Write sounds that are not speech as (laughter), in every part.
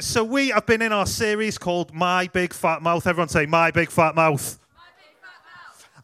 So we have been in our series called My Big Fat Mouth. Everyone say My Big Fat Mouth.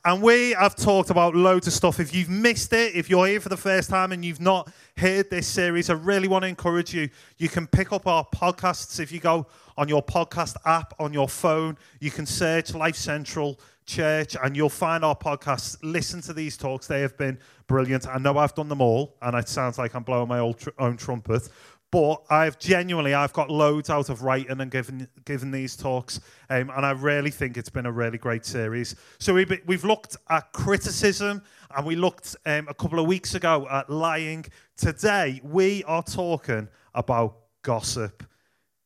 And we have talked about loads of stuff. If you've missed it, if you're here for the first time and you've not heard this series, I really want to encourage you. You can pick up our podcasts if you go on your podcast app on your phone. You can search Life Central Church and you'll find our podcasts. Listen to these talks, they have been brilliant. I know I've done them all, and it sounds like I'm blowing my own trumpet. But I've genuinely, I've got loads out of writing and giving, giving these talks, um, and I really think it's been a really great series. So we've, we've looked at criticism, and we looked um, a couple of weeks ago at lying. Today, we are talking about gossip.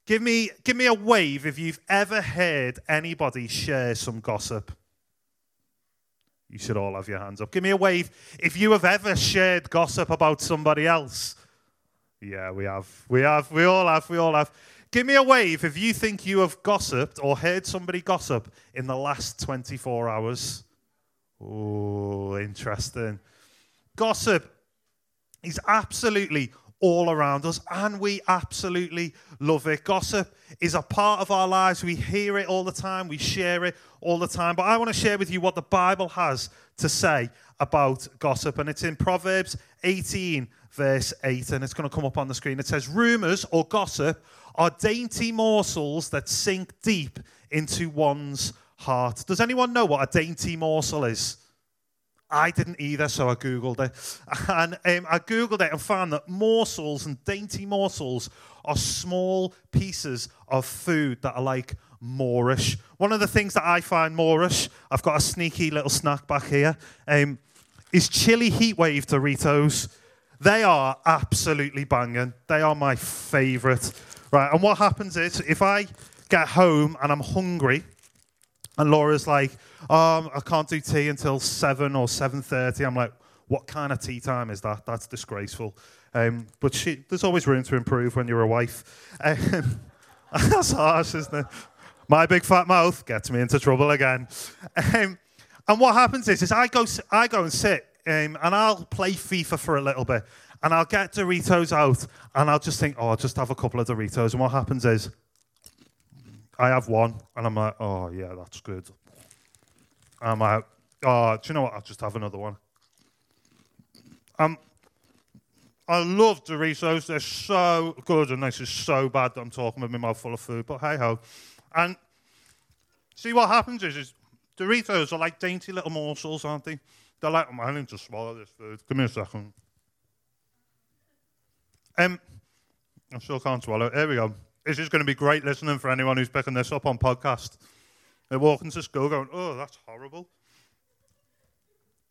Give me, give me a wave if you've ever heard anybody share some gossip. You should all have your hands up. Give me a wave if you have ever shared gossip about somebody else. Yeah, we have. We have. We all have. We all have. Give me a wave if you think you have gossiped or heard somebody gossip in the last 24 hours. Oh, interesting. Gossip is absolutely all around us and we absolutely love it. Gossip is a part of our lives. We hear it all the time, we share it all the time. But I want to share with you what the Bible has to say about gossip, and it's in Proverbs 18, verse 8, and it's going to come up on the screen. It says, Rumors or gossip are dainty morsels that sink deep into one's heart. Does anyone know what a dainty morsel is? I didn't either, so I Googled it. (laughs) And um, I Googled it and found that morsels and dainty morsels are small pieces of food that are like moreish. One of the things that I find moreish, I've got a sneaky little snack back here, um, is chili heatwave Doritos. They are absolutely banging. They are my favourite. Right, and what happens is if I get home and I'm hungry, and Laura's like, um, I can't do tea until 7 or 7.30. I'm like, what kind of tea time is that? That's disgraceful. Um, but she, there's always room to improve when you're a wife. Um, (laughs) that's harsh, isn't it? My big fat mouth gets me into trouble again. Um, and what happens is, is I go, I go and sit um, and I'll play FIFA for a little bit. And I'll get Doritos out and I'll just think, oh, I'll just have a couple of Doritos. And what happens is, I have one and I'm like, oh, yeah, that's good. I'm like, oh, do you know what? I'll just have another one. Um, I love Doritos. They're so good, and this is so bad that I'm talking with my mouth full of food. But hey ho, and see what happens is, is Doritos are like dainty little morsels, aren't they? They're like, oh, I need to swallow this food. Give me a second. Um, I still can't swallow. Here we go. This is going to be great listening for anyone who's picking this up on podcast. They're walking to school going, oh, that's horrible.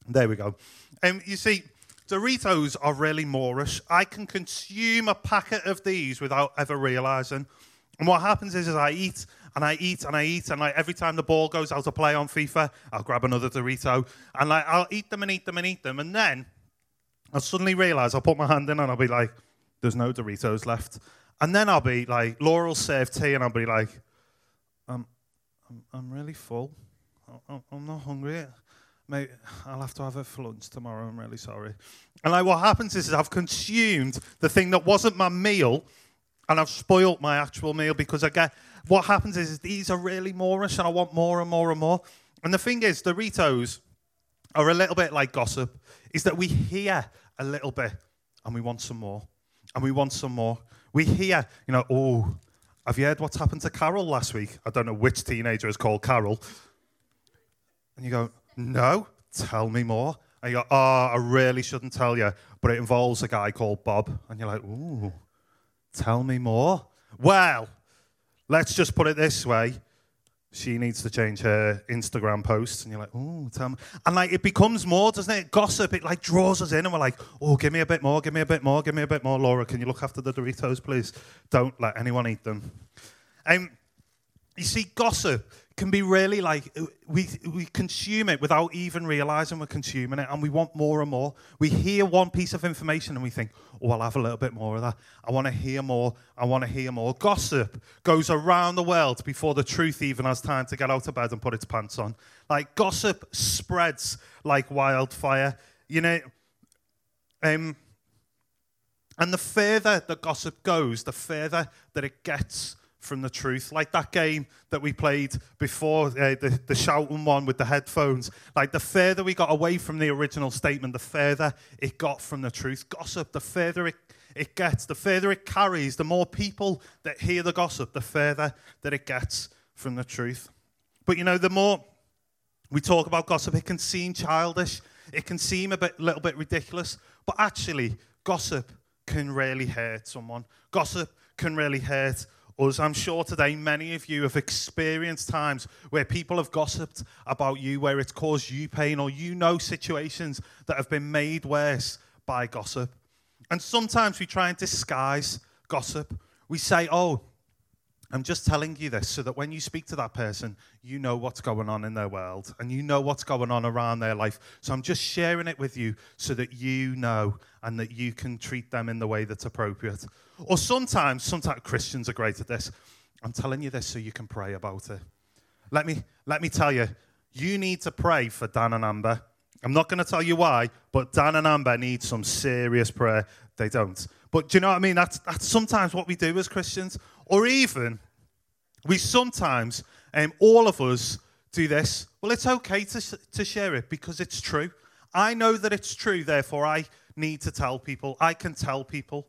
There we go. Um, you see, Doritos are really moreish. I can consume a packet of these without ever realizing. And what happens is, is I eat and I eat and I eat, and like every time the ball goes out to play on FIFA, I'll grab another Dorito and like I'll eat them and eat them and eat them, and then I'll suddenly realize I'll put my hand in and I'll be like, "There's no Doritos left," and then I'll be like, Laura will serve tea, and I'll be like, "I'm, I'm, I'm really full. I'm, I'm not hungry." Mate, I'll have to have it for lunch tomorrow. I'm really sorry. And like, what happens is, is I've consumed the thing that wasn't my meal, and I've spoilt my actual meal because I get what happens is, these are really moreish, and I want more and more and more. And the thing is, Doritos are a little bit like gossip, is that we hear a little bit and we want some more, and we want some more. We hear, you know, oh, have you heard what's happened to Carol last week? I don't know which teenager is called Carol. And you go, no, tell me more. And you go, oh, I really shouldn't tell you, but it involves a guy called Bob. And you're like, ooh, tell me more. Well, let's just put it this way. She needs to change her Instagram posts, and you're like, oh, tell me. And like, it becomes more, doesn't it? Gossip, it like draws us in, and we're like, oh, give me a bit more, give me a bit more, give me a bit more. Laura, can you look after the Doritos, please? Don't let anyone eat them. Um, you see, gossip can be really like we, we consume it without even realizing we're consuming it and we want more and more. We hear one piece of information and we think, oh, I'll have a little bit more of that. I want to hear more. I want to hear more. Gossip goes around the world before the truth even has time to get out of bed and put its pants on. Like gossip spreads like wildfire. You know, um, and the further the gossip goes, the further that it gets from the truth. Like that game that we played before, uh, the, the shouting one with the headphones. Like the further we got away from the original statement, the further it got from the truth. Gossip, the further it, it gets, the further it carries, the more people that hear the gossip, the further that it gets from the truth. But you know, the more we talk about gossip, it can seem childish, it can seem a bit, little bit ridiculous, but actually, gossip can really hurt someone. Gossip can really hurt us. I'm sure today many of you have experienced times where people have gossiped about you, where it's caused you pain, or you know situations that have been made worse by gossip. And sometimes we try and disguise gossip. We say, oh, I'm just telling you this so that when you speak to that person, you know what's going on in their world and you know what's going on around their life. So I'm just sharing it with you so that you know and that you can treat them in the way that's appropriate. Or sometimes, sometimes Christians are great at this. I'm telling you this so you can pray about it. Let me, let me tell you, you need to pray for Dan and Amber. I'm not going to tell you why, but Dan and Amber need some serious prayer. They don't. But do you know what I mean? That's, that's sometimes what we do as Christians. Or even, we sometimes, um, all of us, do this. Well, it's okay to, to share it because it's true. I know that it's true, therefore, I need to tell people. I can tell people.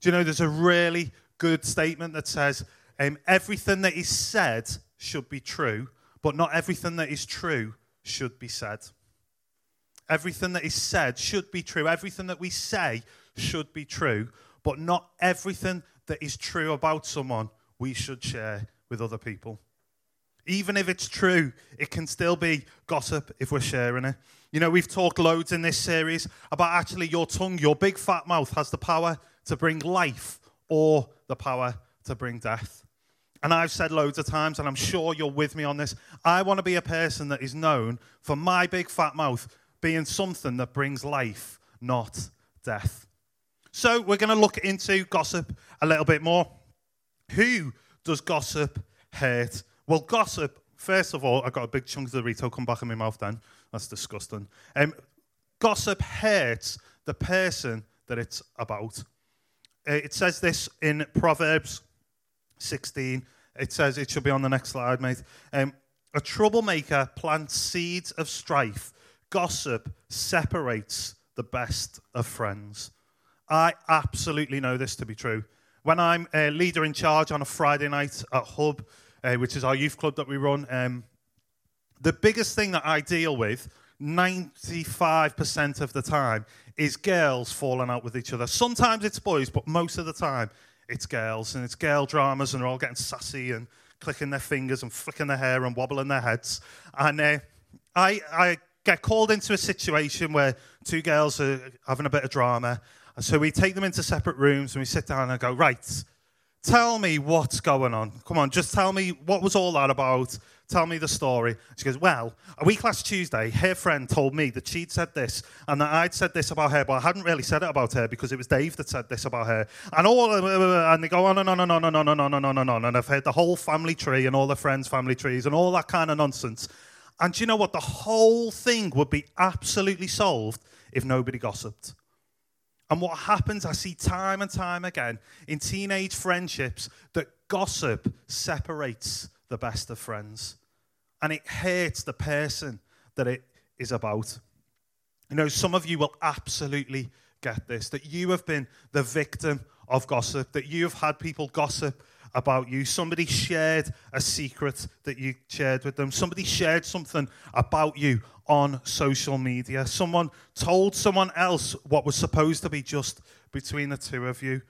Do you know there's a really good statement that says um, everything that is said should be true, but not everything that is true should be said. Everything that is said should be true. Everything that we say should be true, but not everything that is true about someone we should share with other people. Even if it's true, it can still be gossip if we're sharing it. You know, we've talked loads in this series about actually your tongue, your big fat mouth has the power to bring life or the power to bring death. And I've said loads of times, and I'm sure you're with me on this. I want to be a person that is known for my big fat mouth being something that brings life, not death. So we're going to look into gossip a little bit more. Who does gossip hurt? Well, gossip, first of all, I got a big chunk of the Dorito come back in my mouth then. That's disgusting. Um, gossip hurts the person that it's about. Uh, it says this in Proverbs 16. It says, it should be on the next slide, mate. Um, a troublemaker plants seeds of strife. Gossip separates the best of friends. I absolutely know this to be true. When I'm a leader in charge on a Friday night at Hub, uh, which is our youth club that we run, um, the biggest thing that I deal with 95% of the time is girls falling out with each other. Sometimes it's boys, but most of the time it's girls. And it's girl dramas, and they're all getting sassy and clicking their fingers and flicking their hair and wobbling their heads. And uh, I, I get called into a situation where two girls are having a bit of drama, and so we take them into separate rooms and we sit down and I go, right, tell me what's going on. Come on, just tell me what was all that about. Tell me the story. She goes, Well, a week last Tuesday, her friend told me that she'd said this and that I'd said this about her, but I hadn't really said it about her because it was Dave that said this about her. And all and they go on and on and on and on and on and on and on. And I've heard the whole family tree and all the friends' family trees and all that kind of nonsense. And you know what? The whole thing would be absolutely solved if nobody gossiped. And what happens, I see time and time again in teenage friendships that gossip separates the best of friends. And it hurts the person that it is about. You know, some of you will absolutely get this that you have been the victim of gossip, that you have had people gossip about you. Somebody shared a secret that you shared with them. Somebody shared something about you on social media. Someone told someone else what was supposed to be just between the two of you.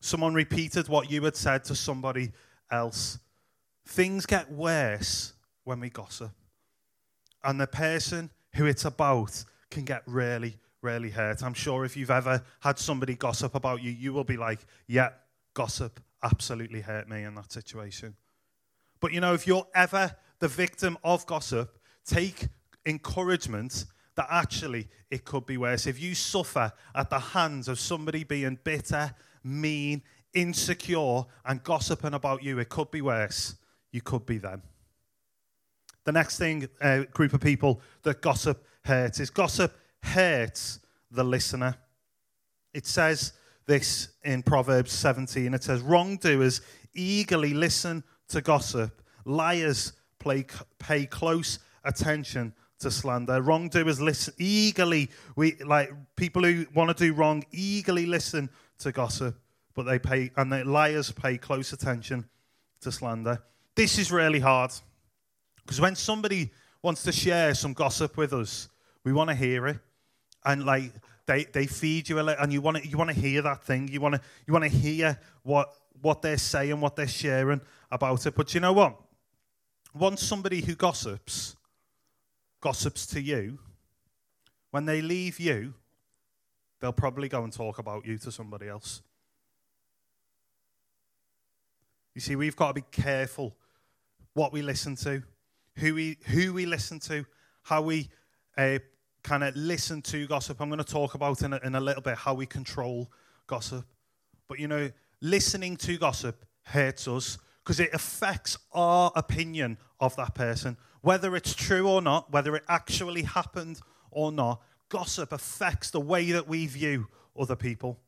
Someone repeated what you had said to somebody else. Things get worse when we gossip. And the person who it's about can get really, really hurt. I'm sure if you've ever had somebody gossip about you, you will be like, yeah, gossip absolutely hurt me in that situation. But you know, if you're ever the victim of gossip, take encouragement that actually it could be worse. If you suffer at the hands of somebody being bitter, mean, insecure, and gossiping about you, it could be worse. You could be them. The next thing, uh, group of people that gossip hurts is gossip hurts the listener. It says this in Proverbs 17. It says, Wrongdoers eagerly listen to gossip. Liars play, pay close attention to slander. Wrongdoers listen eagerly. We like people who want to do wrong eagerly listen to gossip, but they pay and the liars pay close attention to slander. This is really hard because when somebody wants to share some gossip with us, we want to hear it, and like they, they feed you a little, and you want to you want to hear that thing. You want to you want to hear what what they're saying, what they're sharing about it. But you know what? Once somebody who gossips gossips to you, when they leave you, they'll probably go and talk about you to somebody else. You see, we've got to be careful what we listen to, who we, who we listen to, how we uh, kind of listen to gossip. I'm going to talk about in a, in a little bit how we control gossip. But you know, listening to gossip hurts us because it affects our opinion of that person. Whether it's true or not, whether it actually happened or not, gossip affects the way that we view other people.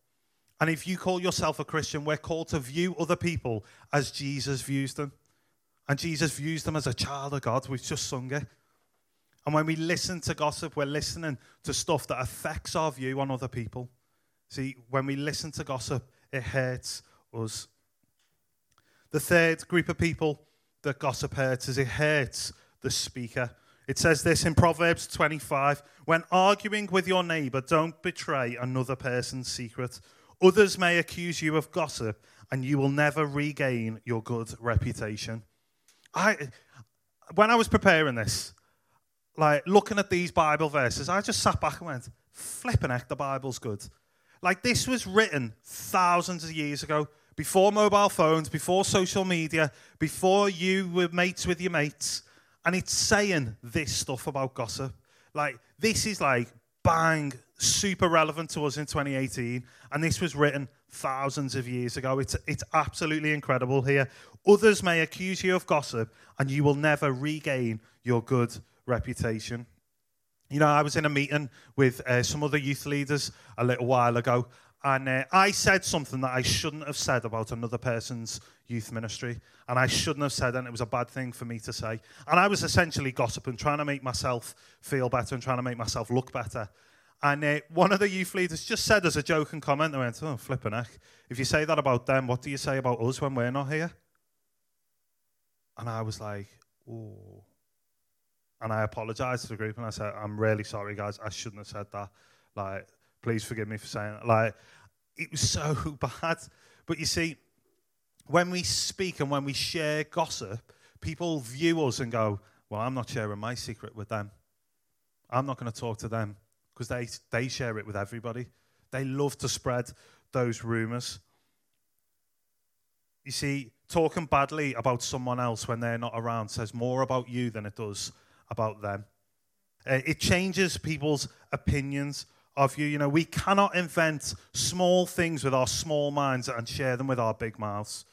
And if you call yourself a Christian, we're called to view other people as Jesus views them. And Jesus views them as a child of God. We've just sung it. And when we listen to gossip, we're listening to stuff that affects our view on other people. See, when we listen to gossip, it hurts us. The third group of people that gossip hurts is it hurts the speaker. It says this in Proverbs 25 When arguing with your neighbor, don't betray another person's secret. Others may accuse you of gossip, and you will never regain your good reputation. I, when I was preparing this, like looking at these Bible verses, I just sat back and went, flipping heck, the Bible's good. Like this was written thousands of years ago, before mobile phones, before social media, before you were mates with your mates. And it's saying this stuff about gossip. Like, this is like bang, super relevant to us in 2018. And this was written thousands of years ago. It's, it's absolutely incredible here. Others may accuse you of gossip, and you will never regain your good reputation. You know, I was in a meeting with uh, some other youth leaders a little while ago, and uh, I said something that I shouldn't have said about another person's youth ministry. And I shouldn't have said and it was a bad thing for me to say. And I was essentially gossiping, trying to make myself feel better and trying to make myself look better. And uh, one of the youth leaders just said as a joke and comment, they went, oh, flipping heck. If you say that about them, what do you say about us when we're not here? And I was like, oh. And I apologized to the group and I said, I'm really sorry, guys. I shouldn't have said that. Like, Please forgive me for saying it. Like, it was so (laughs) bad. But you see, when we speak and when we share gossip, people view us and go, Well, I'm not sharing my secret with them. I'm not going to talk to them because they, they share it with everybody. They love to spread those rumors. You see, talking badly about someone else when they're not around says more about you than it does about them. Uh, it changes people's opinions of you. You know, we cannot invent small things with our small minds and share them with our big mouths.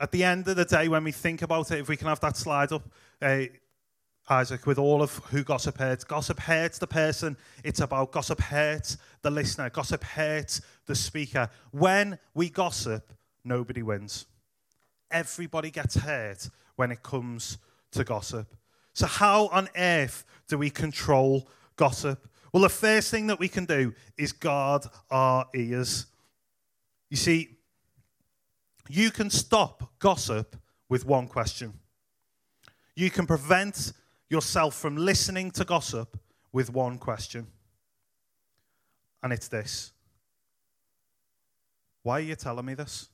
At the end of the day, when we think about it, if we can have that slide up, uh, Isaac, with all of who gossip hurts, gossip hurts the person it's about. Gossip hurts the listener. Gossip hurts the speaker. When we gossip, nobody wins. Everybody gets hurt when it comes to gossip. So, how on earth do we control gossip? Well, the first thing that we can do is guard our ears. You see, you can stop gossip with one question. You can prevent yourself from listening to gossip with one question. And it's this Why are you telling me this?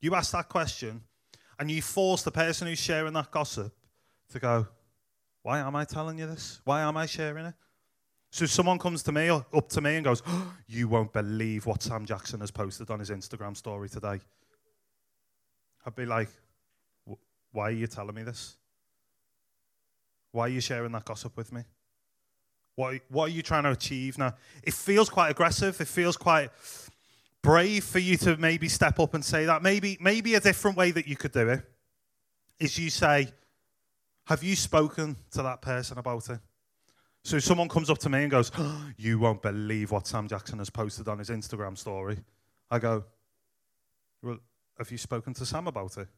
You ask that question, and you force the person who's sharing that gossip to go, why am I telling you this? Why am I sharing it? So someone comes to me, or up to me, and goes, oh, You won't believe what Sam Jackson has posted on his Instagram story today. I'd be like, Why are you telling me this? Why are you sharing that gossip with me? What, what are you trying to achieve now? It feels quite aggressive. It feels quite brave for you to maybe step up and say that. Maybe, maybe a different way that you could do it is you say, have you spoken to that person about it? So if someone comes up to me and goes, oh, (gasps) You won't believe what Sam Jackson has posted on his Instagram story. I go, Well, have you spoken to Sam about it?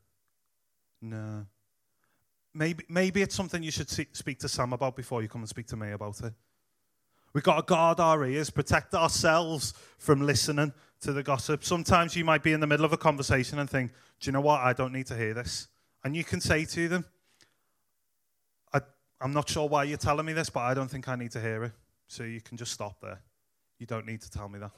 No. Maybe, maybe it's something you should speak to Sam about before you come and speak to me about it. We've got to guard our ears, protect ourselves from listening to the gossip. Sometimes you might be in the middle of a conversation and think, Do you know what? I don't need to hear this. And you can say to them, I'm not sure why you're telling me this, but I don't think I need to hear it. So you can just stop there. You don't need to tell me that.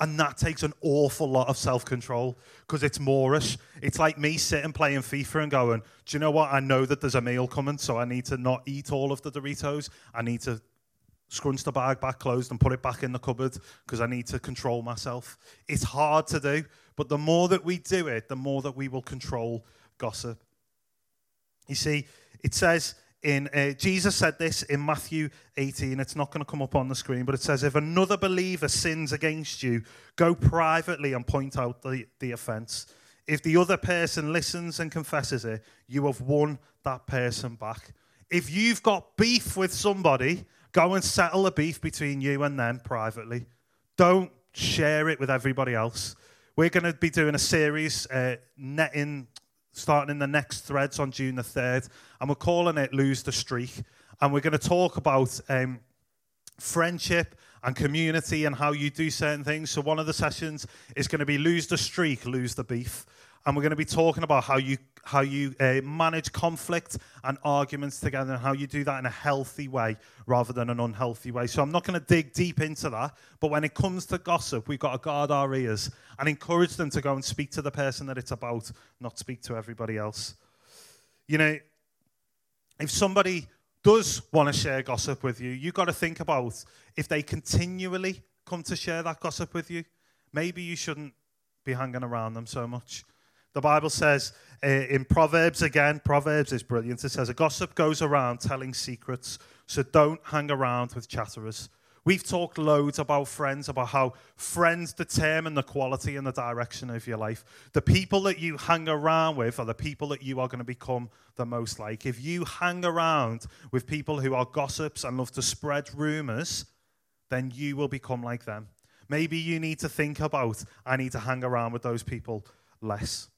And that takes an awful lot of self control because it's moreish. It's like me sitting playing FIFA and going, Do you know what? I know that there's a meal coming, so I need to not eat all of the Doritos. I need to scrunch the bag back closed and put it back in the cupboard because I need to control myself. It's hard to do, but the more that we do it, the more that we will control gossip. You see, it says in uh, Jesus said this in Matthew 18. It's not going to come up on the screen, but it says, "If another believer sins against you, go privately and point out the, the offense. If the other person listens and confesses it, you have won that person back. If you've got beef with somebody, go and settle the beef between you and them privately. Don't share it with everybody else." We're going to be doing a series, uh, netting starting in the next threads on June the 3rd, and we're calling it Lose the Streak. And we're going to talk about um, friendship and community and how you do certain things. So, one of the sessions is going to be Lose the Streak, Lose the Beef and we're going to be talking about how you how you uh, manage conflict and arguments together and how you do that in a healthy way rather than an unhealthy way. So I'm not going to dig deep into that, but when it comes to gossip, we've got to guard our ears and encourage them to go and speak to the person that it's about, not speak to everybody else. You know, if somebody does want to share gossip with you, you've got to think about if they continually come to share that gossip with you, maybe you shouldn't be hanging around them so much. The Bible says uh, in Proverbs again, Proverbs is brilliant. It says, A gossip goes around telling secrets, so don't hang around with chatterers. We've talked loads about friends, about how friends determine the quality and the direction of your life. The people that you hang around with are the people that you are going to become the most like. If you hang around with people who are gossips and love to spread rumors, then you will become like them. Maybe you need to think about, I need to hang around with those people less.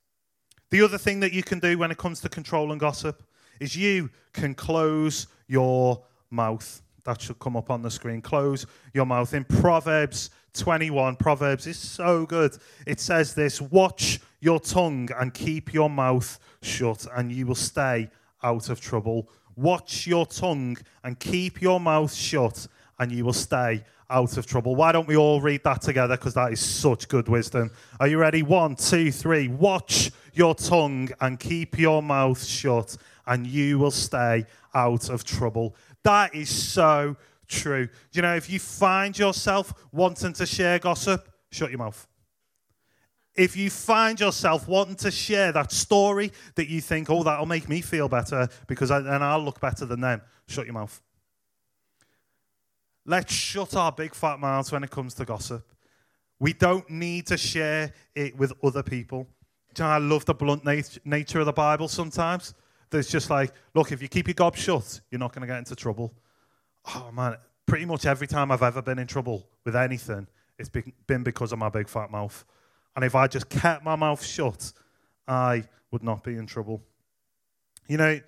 The other thing that you can do when it comes to control and gossip is you can close your mouth. That should come up on the screen. Close your mouth. In Proverbs 21, Proverbs is so good. It says this Watch your tongue and keep your mouth shut, and you will stay out of trouble. Watch your tongue and keep your mouth shut, and you will stay out of trouble. Why don't we all read that together? Because that is such good wisdom. Are you ready? One, two, three. Watch your tongue and keep your mouth shut, and you will stay out of trouble. That is so true. You know, if you find yourself wanting to share gossip, shut your mouth. If you find yourself wanting to share that story that you think, oh, that'll make me feel better because I, then I'll look better than them, shut your mouth. Let's shut our big fat mouths when it comes to gossip. We don't need to share it with other people. I love the blunt nat- nature of the Bible sometimes. There's just like, look, if you keep your gob shut, you're not going to get into trouble. Oh, man, pretty much every time I've ever been in trouble with anything, it's been because of my big fat mouth. And if I just kept my mouth shut, I would not be in trouble. You know,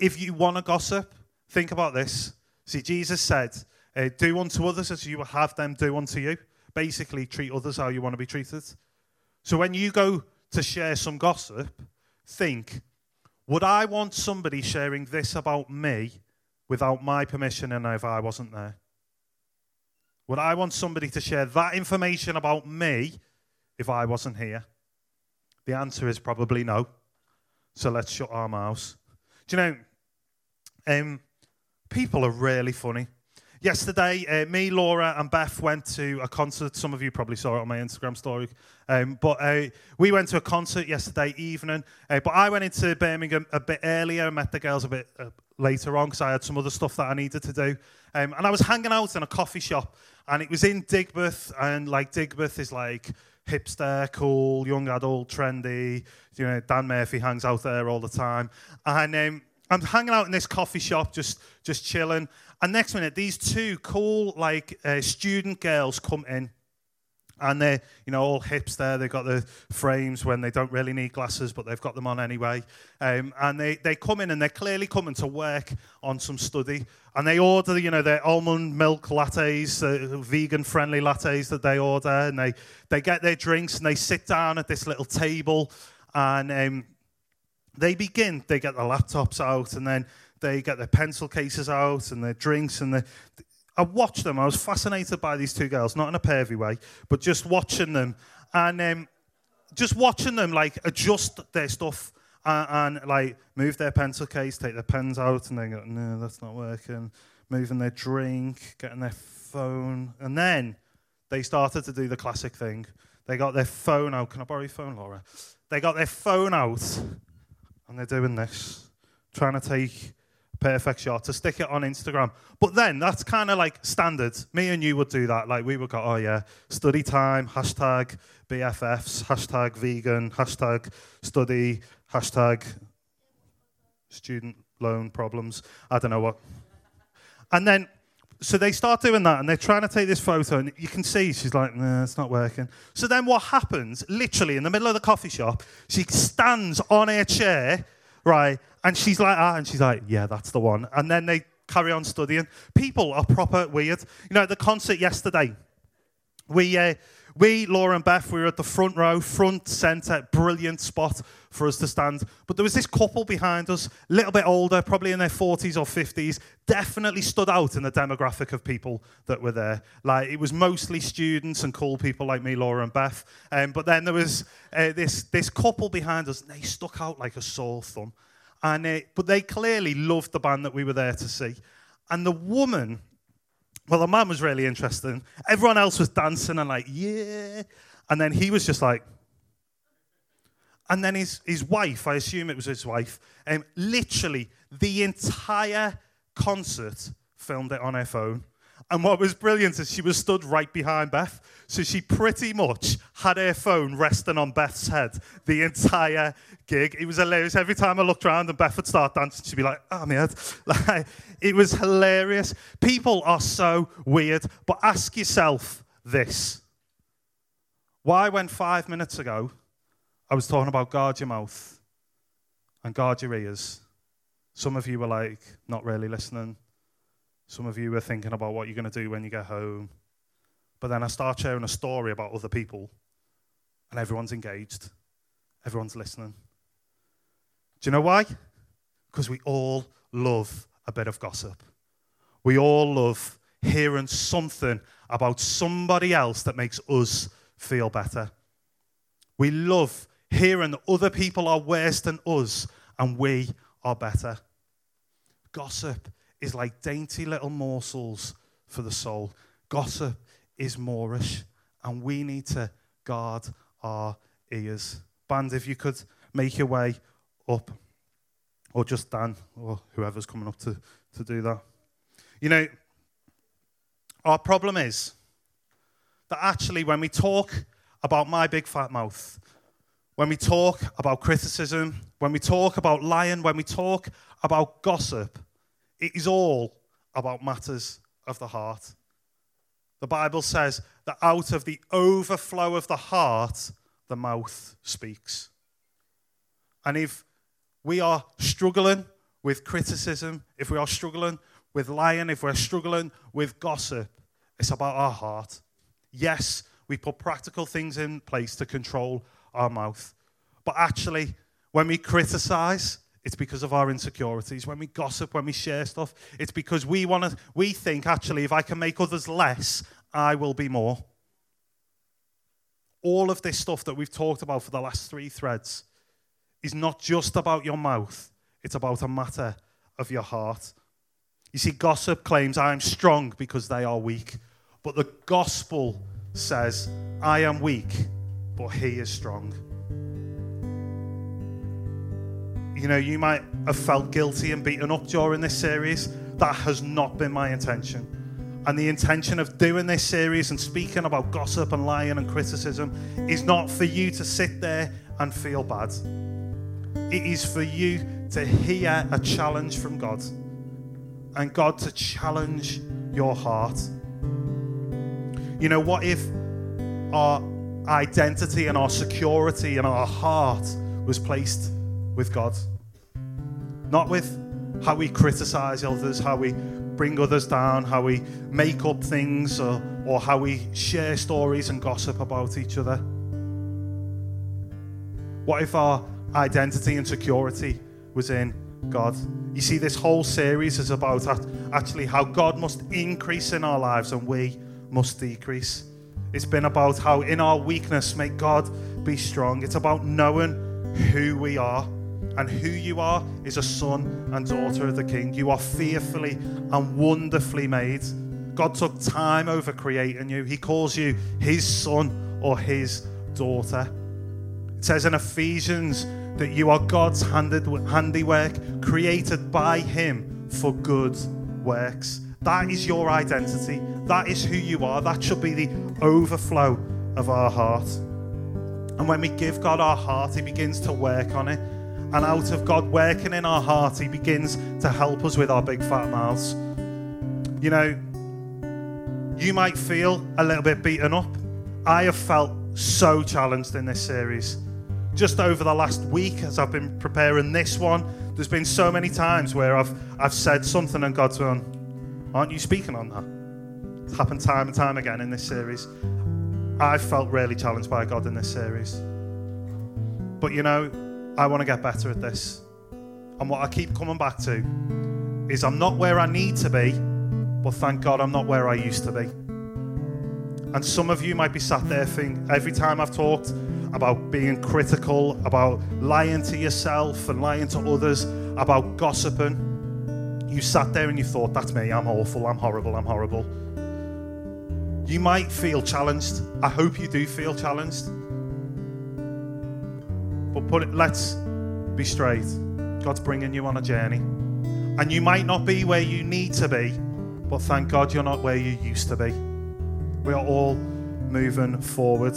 if you want to gossip, think about this. See, Jesus said, uh, do unto others as you have them do unto you. Basically, treat others how you want to be treated. So when you go to share some gossip, think, would I want somebody sharing this about me without my permission and if I wasn't there? Would I want somebody to share that information about me if I wasn't here? The answer is probably no. So let's shut our mouths. Do you know, um, people are really funny. Yesterday, uh, me, Laura, and Beth went to a concert. Some of you probably saw it on my Instagram story. Um, but uh, we went to a concert yesterday evening. Uh, but I went into Birmingham a bit earlier, met the girls a bit uh, later on because I had some other stuff that I needed to do. Um, and I was hanging out in a coffee shop, and it was in Digbeth. And like Digbeth is like hipster, cool, young adult, trendy. You know, Dan Murphy hangs out there all the time. And um, I'm hanging out in this coffee shop, just just chilling. And next minute, these two cool, like uh, student girls come in, and they're you know all hipster. They've got the frames when they don't really need glasses, but they've got them on anyway. Um, and they, they come in and they're clearly coming to work on some study. And they order you know their almond milk lattes, uh, vegan friendly lattes that they order, and they they get their drinks and they sit down at this little table, and um, they begin. They get the laptops out, and then they get their pencil cases out and their drinks and I watched them. I was fascinated by these two girls, not in a pervy way, but just watching them and um, just watching them like adjust their stuff and, and, like move their pencil case, take their pens out, and then go, no, that's not working. Moving their drink, getting their phone, and then they started to do the classic thing. They got their phone out. Can I borrow your phone, Laura? They got their phone out, and they're doing this, trying to take perfect shot to stick it on Instagram. But then that's kind of like standard. Me and you would do that. Like we would go, oh yeah, study time, hashtag BFFs, hashtag vegan, hashtag study, hashtag student loan problems. I don't know what. And then, so they start doing that and they're trying to take this photo and you can see she's like, nah, it's not working. So then what happens, literally in the middle of the coffee shop, she stands on her chair, right, and she's like, ah, and she's like, yeah, that's the one. And then they carry on studying. People are proper weird. You know, at the concert yesterday, we, uh, we, Laura and Beth, we were at the front row, front centre, brilliant spot for us to stand. But there was this couple behind us, a little bit older, probably in their 40s or 50s, definitely stood out in the demographic of people that were there. Like, it was mostly students and cool people like me, Laura and Beth. Um, but then there was uh, this, this couple behind us, and they stuck out like a sore thumb. And uh, but they clearly loved the band that we were there to see. And the woman, well, the man was really interesting. Everyone else was dancing and like, yeah. And then he was just like, and then his, his wife, I assume it was his wife, um, literally the entire concert filmed it on her phone. And what was brilliant is she was stood right behind Beth. So she pretty much had her phone resting on Beth's head the entire gig. It was hilarious. Every time I looked around and Beth would start dancing, she'd be like, oh, my head. (laughs) Like, it was hilarious. People are so weird. But ask yourself this why, when five minutes ago I was talking about guard your mouth and guard your ears, some of you were like, not really listening. Some of you were thinking about what you're going to do when you get home. But then I start sharing a story about other people, and everyone's engaged, everyone's listening. Do you know why? Because we all love a bit of gossip. We all love hearing something about somebody else that makes us feel better. We love hearing that other people are worse than us and we are better. Gossip is like dainty little morsels for the soul. Gossip is moreish, and we need to guard our ears. Band, if you could make your way up, or just Dan, or whoever's coming up to, to do that. You know, our problem is that actually, when we talk about my big fat mouth, when we talk about criticism, when we talk about lying, when we talk about gossip, it is all about matters of the heart. The Bible says that out of the overflow of the heart, the mouth speaks. And if we are struggling with criticism, if we are struggling with lying, if we're struggling with gossip, it's about our heart. Yes, we put practical things in place to control our mouth. But actually, when we criticize, it's because of our insecurities. When we gossip, when we share stuff, it's because we want to we think actually if I can make others less, I will be more. All of this stuff that we've talked about for the last 3 threads is not just about your mouth, it's about a matter of your heart. You see, gossip claims I'm strong because they are weak. But the gospel says, I am weak, but he is strong. You know, you might have felt guilty and beaten up during this series. That has not been my intention. And the intention of doing this series and speaking about gossip and lying and criticism is not for you to sit there and feel bad. It is for you to hear a challenge from God and God to challenge your heart. You know, what if our identity and our security and our heart was placed with God. Not with how we criticize others, how we bring others down, how we make up things, or, or how we share stories and gossip about each other. What if our identity and security was in God? You see, this whole series is about actually how God must increase in our lives and we must decrease. It's been about how in our weakness, may God be strong. It's about knowing who we are. And who you are is a son and daughter of the King. You are fearfully and wonderfully made. God took time over creating you. He calls you his son or his daughter. It says in Ephesians that you are God's handiwork, created by him for good works. That is your identity. That is who you are. That should be the overflow of our heart. And when we give God our heart, He begins to work on it. And out of God working in our heart, He begins to help us with our big fat mouths. You know, you might feel a little bit beaten up. I have felt so challenged in this series. Just over the last week, as I've been preparing this one, there's been so many times where I've, I've said something and God's gone, Aren't you speaking on that? It's happened time and time again in this series. I've felt really challenged by God in this series. But you know, I want to get better at this. And what I keep coming back to is I'm not where I need to be, but thank God I'm not where I used to be. And some of you might be sat there thinking, every time I've talked about being critical, about lying to yourself and lying to others, about gossiping, you sat there and you thought, that's me, I'm awful, I'm horrible, I'm horrible. You might feel challenged. I hope you do feel challenged. But put it, let's be straight. God's bringing you on a journey. And you might not be where you need to be, but thank God you're not where you used to be. We are all moving forward.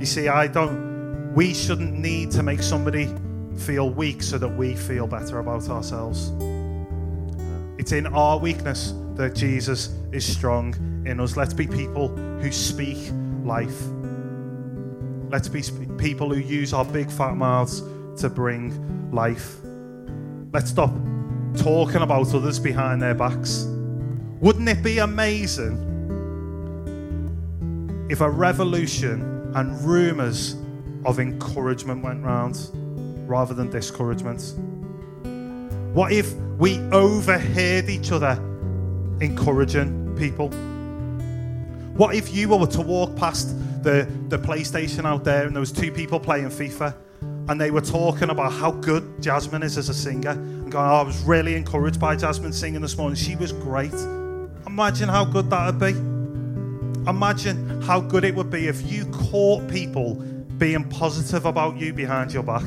You see, I don't, we shouldn't need to make somebody feel weak so that we feel better about ourselves. It's in our weakness that Jesus is strong in us. Let's be people who speak life. Let's be people who use our big fat mouths to bring life. Let's stop talking about others behind their backs. Wouldn't it be amazing if a revolution and rumours of encouragement went round rather than discouragement? What if we overheard each other encouraging people? What if you were to walk past the, the PlayStation out there and there was two people playing FIFA and they were talking about how good Jasmine is as a singer and going, oh, I was really encouraged by Jasmine singing this morning. She was great. Imagine how good that would be. Imagine how good it would be if you caught people being positive about you behind your back.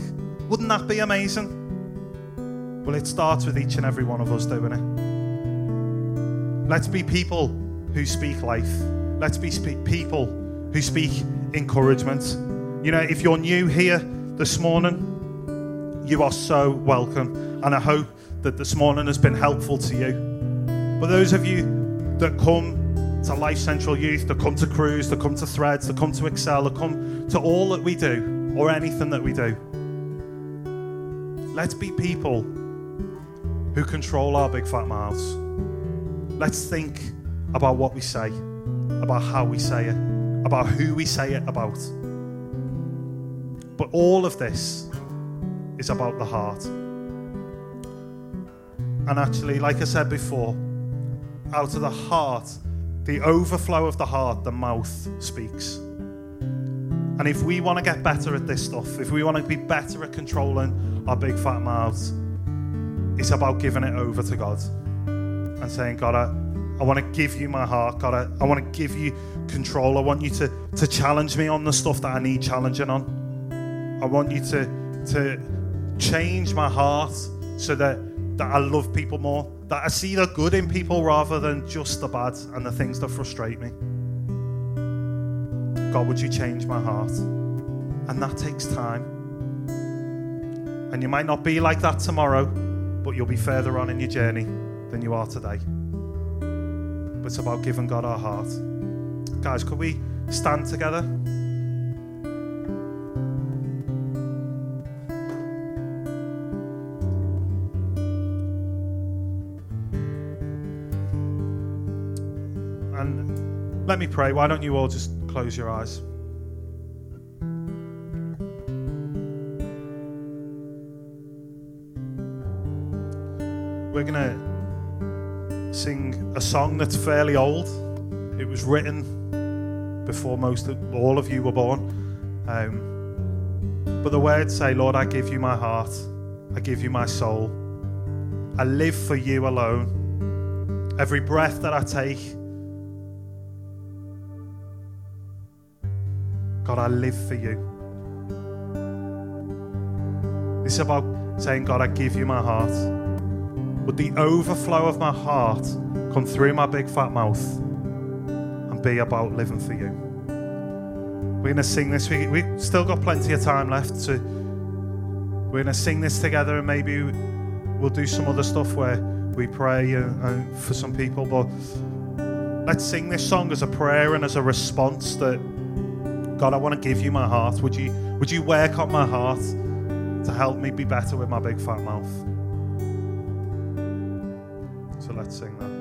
Wouldn't that be amazing? Well, it starts with each and every one of us doing it. Let's be people who speak life. Let's be people who speak encouragement. You know, if you're new here this morning, you are so welcome. And I hope that this morning has been helpful to you. But those of you that come to Life Central Youth, that come to Cruise, that come to Threads, that come to Excel, that come to all that we do, or anything that we do, let's be people who control our big fat mouths. Let's think about what we say, about how we say it, about who we say it about. But all of this is about the heart. And actually, like I said before, out of the heart, the overflow of the heart, the mouth speaks. And if we want to get better at this stuff, if we want to be better at controlling our big fat mouths, it's about giving it over to God and saying, God, I, I want to give you my heart. God, I, I want to give you control. I want you to, to challenge me on the stuff that I need challenging on. I want you to, to change my heart so that, that I love people more, that I see the good in people rather than just the bad and the things that frustrate me. God, would you change my heart? And that takes time. And you might not be like that tomorrow but you'll be further on in your journey than you are today. But it's about giving God our heart. Guys, could we stand together. And let me pray. Why don't you all just close your eyes? We're going to song that's fairly old. It was written before most of all of you were born. Um, but the words say, Lord, I give you my heart, I give you my soul. I live for you alone. Every breath that I take, God, I live for you. Is about saying, God, I give you my heart. Would the overflow of my heart come through my big fat mouth and be about living for you? We're going to sing this. We, we still got plenty of time left. So we're going to sing this together and maybe we'll do some other stuff where we pray and, and for some people. But let's sing this song as a prayer and as a response that God, I want to give you my heart. Would you, would you work on my heart to help me be better with my big fat mouth? So let's sing that.